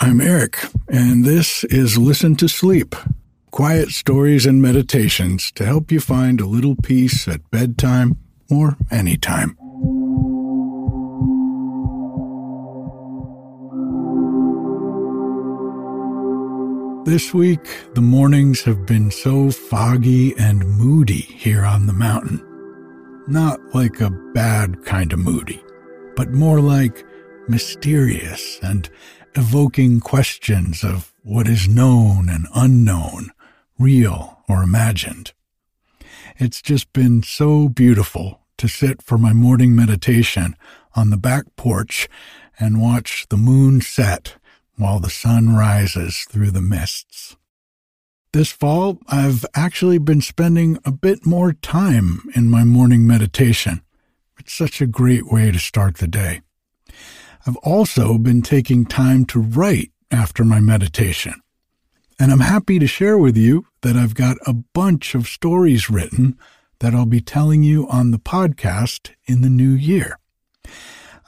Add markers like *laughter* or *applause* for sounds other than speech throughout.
I'm Eric, and this is Listen to Sleep quiet stories and meditations to help you find a little peace at bedtime or anytime. This week, the mornings have been so foggy and moody here on the mountain. Not like a bad kind of moody, but more like mysterious and evoking questions of what is known and unknown, real or imagined. It's just been so beautiful to sit for my morning meditation on the back porch and watch the moon set while the sun rises through the mists. This fall, I've actually been spending a bit more time in my morning meditation. It's such a great way to start the day. I've also been taking time to write after my meditation. And I'm happy to share with you that I've got a bunch of stories written that I'll be telling you on the podcast in the new year.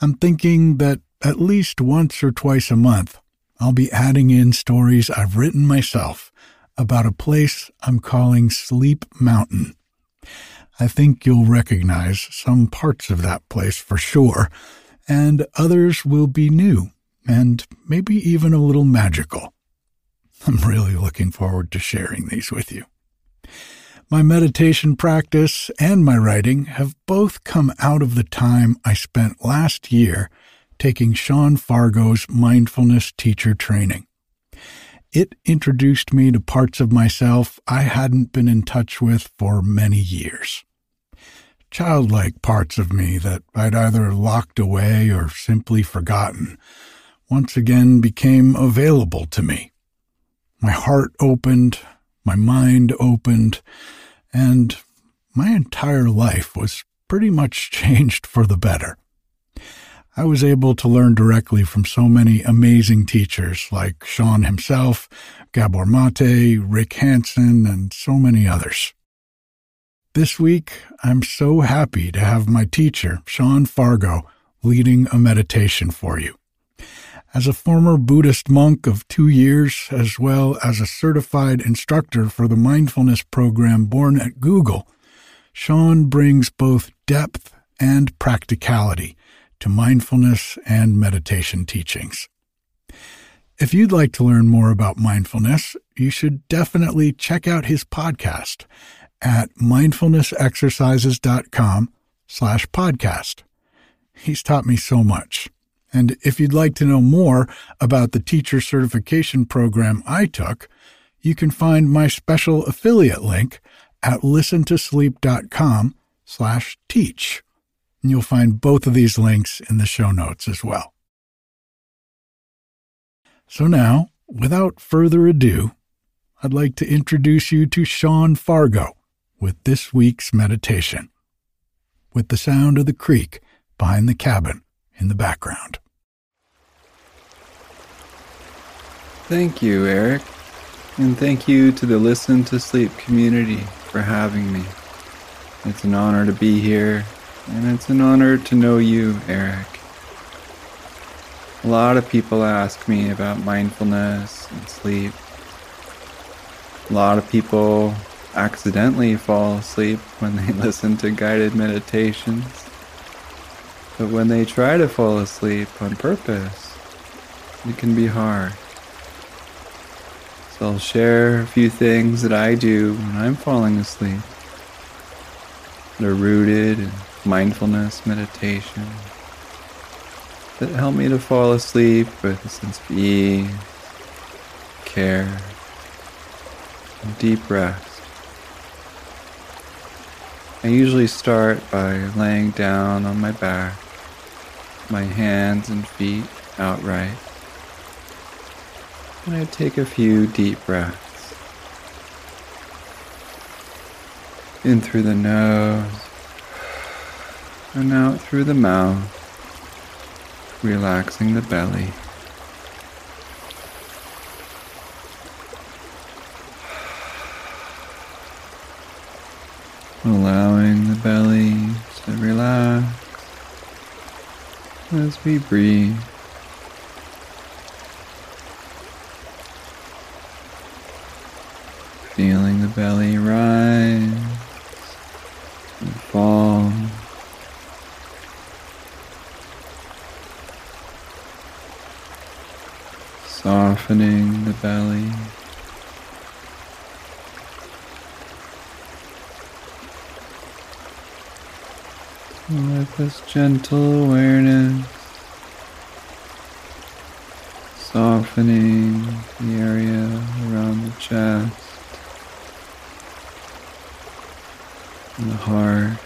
I'm thinking that at least once or twice a month, I'll be adding in stories I've written myself about a place I'm calling Sleep Mountain. I think you'll recognize some parts of that place for sure, and others will be new and maybe even a little magical. I'm really looking forward to sharing these with you. My meditation practice and my writing have both come out of the time I spent last year taking Sean Fargo's mindfulness teacher training. It introduced me to parts of myself I hadn't been in touch with for many years. Childlike parts of me that I'd either locked away or simply forgotten once again became available to me. My heart opened, my mind opened, and my entire life was pretty much *laughs* changed for the better. I was able to learn directly from so many amazing teachers like Sean himself, Gabor Mate, Rick Hanson, and so many others. This week, I'm so happy to have my teacher, Sean Fargo, leading a meditation for you. As a former Buddhist monk of two years, as well as a certified instructor for the mindfulness program born at Google, Sean brings both depth and practicality to mindfulness and meditation teachings. If you'd like to learn more about mindfulness, you should definitely check out his podcast, at mindfulnessexercises.com slash podcast. He's taught me so much. And if you'd like to know more about the teacher certification program I took, you can find my special affiliate link at listentosleep.com slash teach. And you'll find both of these links in the show notes as well. So now, without further ado, I'd like to introduce you to Sean Fargo with this week's meditation, with the sound of the creek behind the cabin in the background. Thank you, Eric. And thank you to the Listen to Sleep community for having me. It's an honor to be here, and it's an honor to know you, Eric. A lot of people ask me about mindfulness and sleep. A lot of people accidentally fall asleep when they *laughs* listen to guided meditations. But when they try to fall asleep on purpose, it can be hard. So I'll share a few things that I do when I'm falling asleep that are rooted in mindfulness meditation that help me to fall asleep with a sense of ease, care, and deep rest. I usually start by laying down on my back, my hands and feet outright. And I take a few deep breaths. In through the nose and out through the mouth, relaxing the belly. Allowing the belly to relax as we breathe. Feeling the belly rise and fall. Softening the belly. With this gentle awareness, softening the area around the chest and the heart.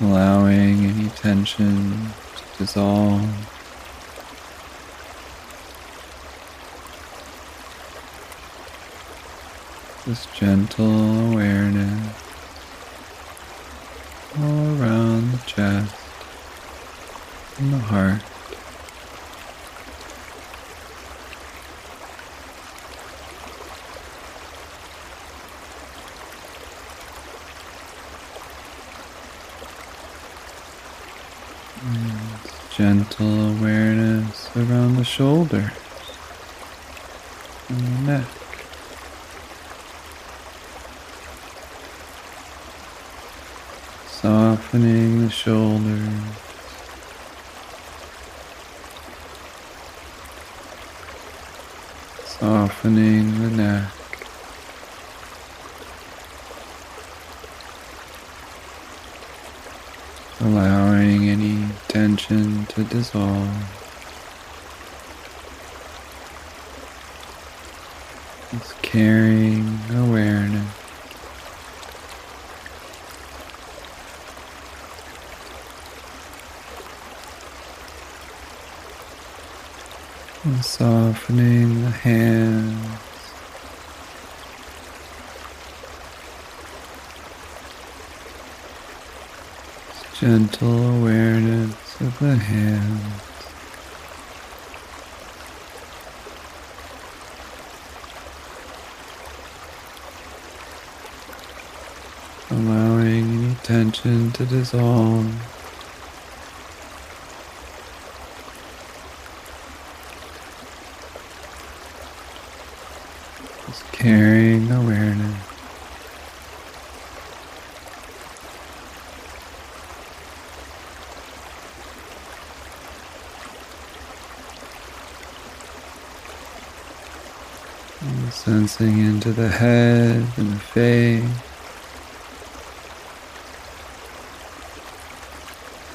Allowing any tension to dissolve. This gentle awareness all around the chest and the heart. Gentle awareness around the shoulders and the neck. softening the shoulders. Softening the neck. Allowing any tension to dissolve. Just carrying awareness. And softening the hands. Gentle awareness of the hands. Allowing any tension to dissolve. Carrying awareness. And sensing into the head and the face.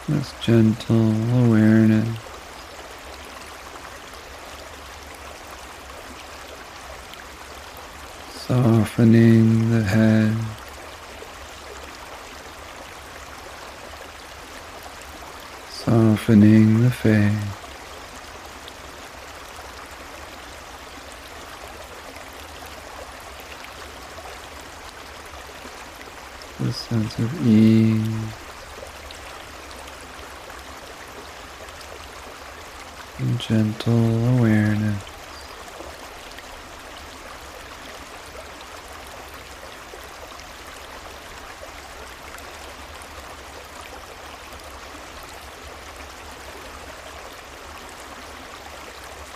This gentle awareness. Softening the head. Softening the face. The sense of ease. And gentle awareness.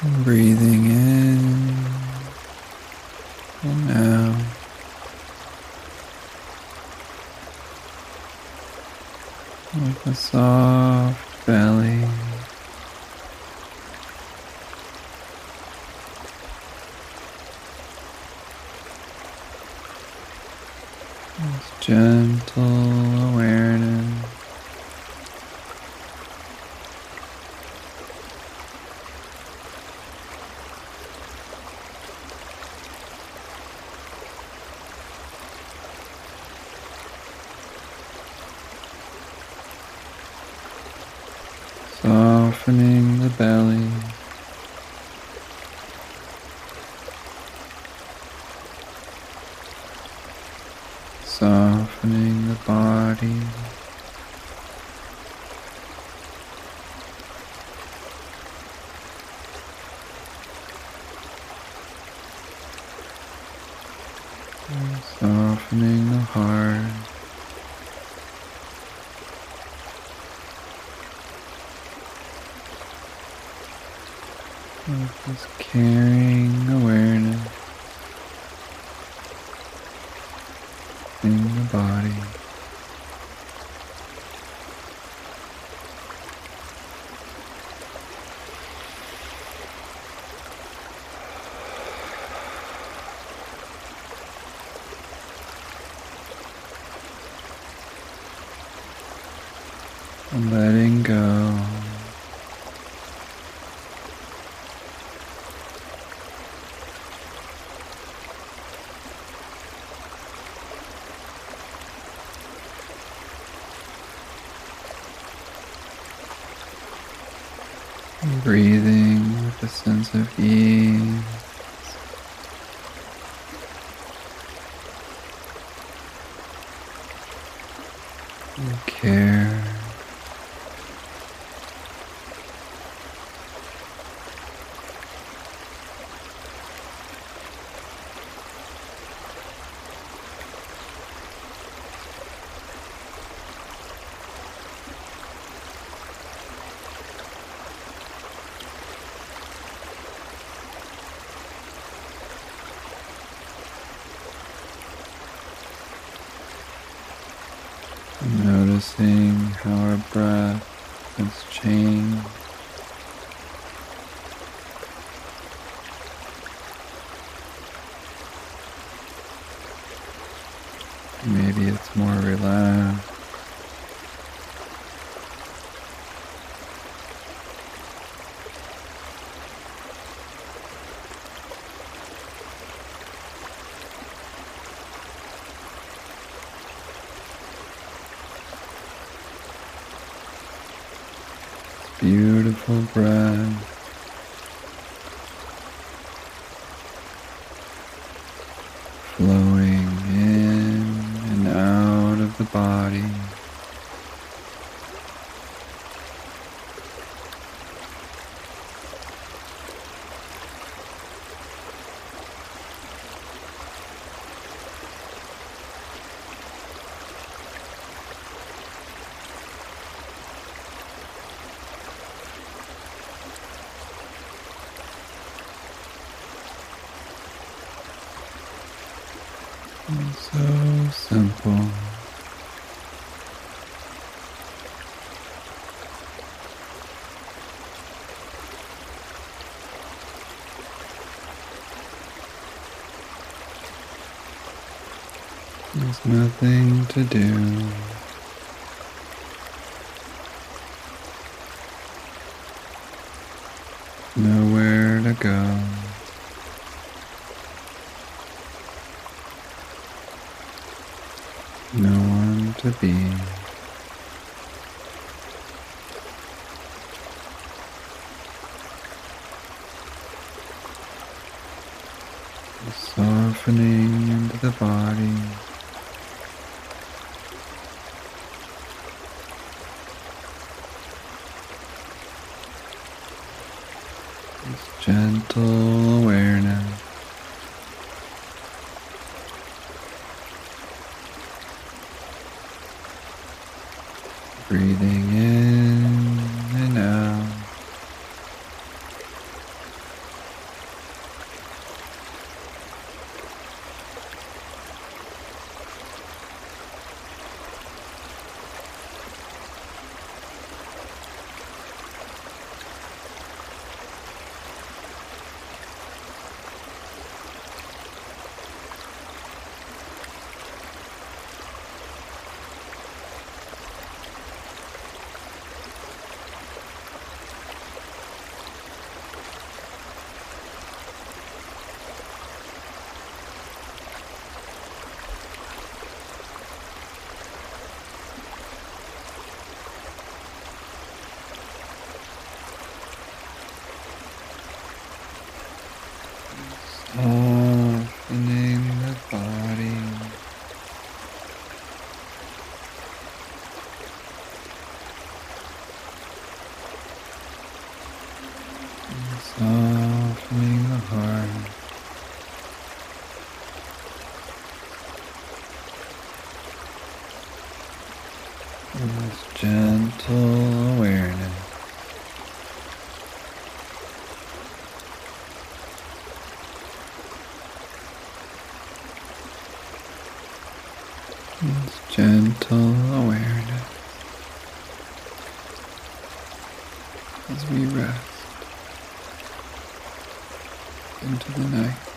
Breathing in and out. With a soft belly. This gentle awareness. Softening the belly. Softening the body. Softening the heart. This caring awareness in the body. Letting go. Breathing with a sense of ease. and Care. Noticing how our breath has changed. Maybe it's more relaxed. Beautiful breath. Nothing to do. Nowhere to go. No one to be. Softening into the body. As we rest into the night.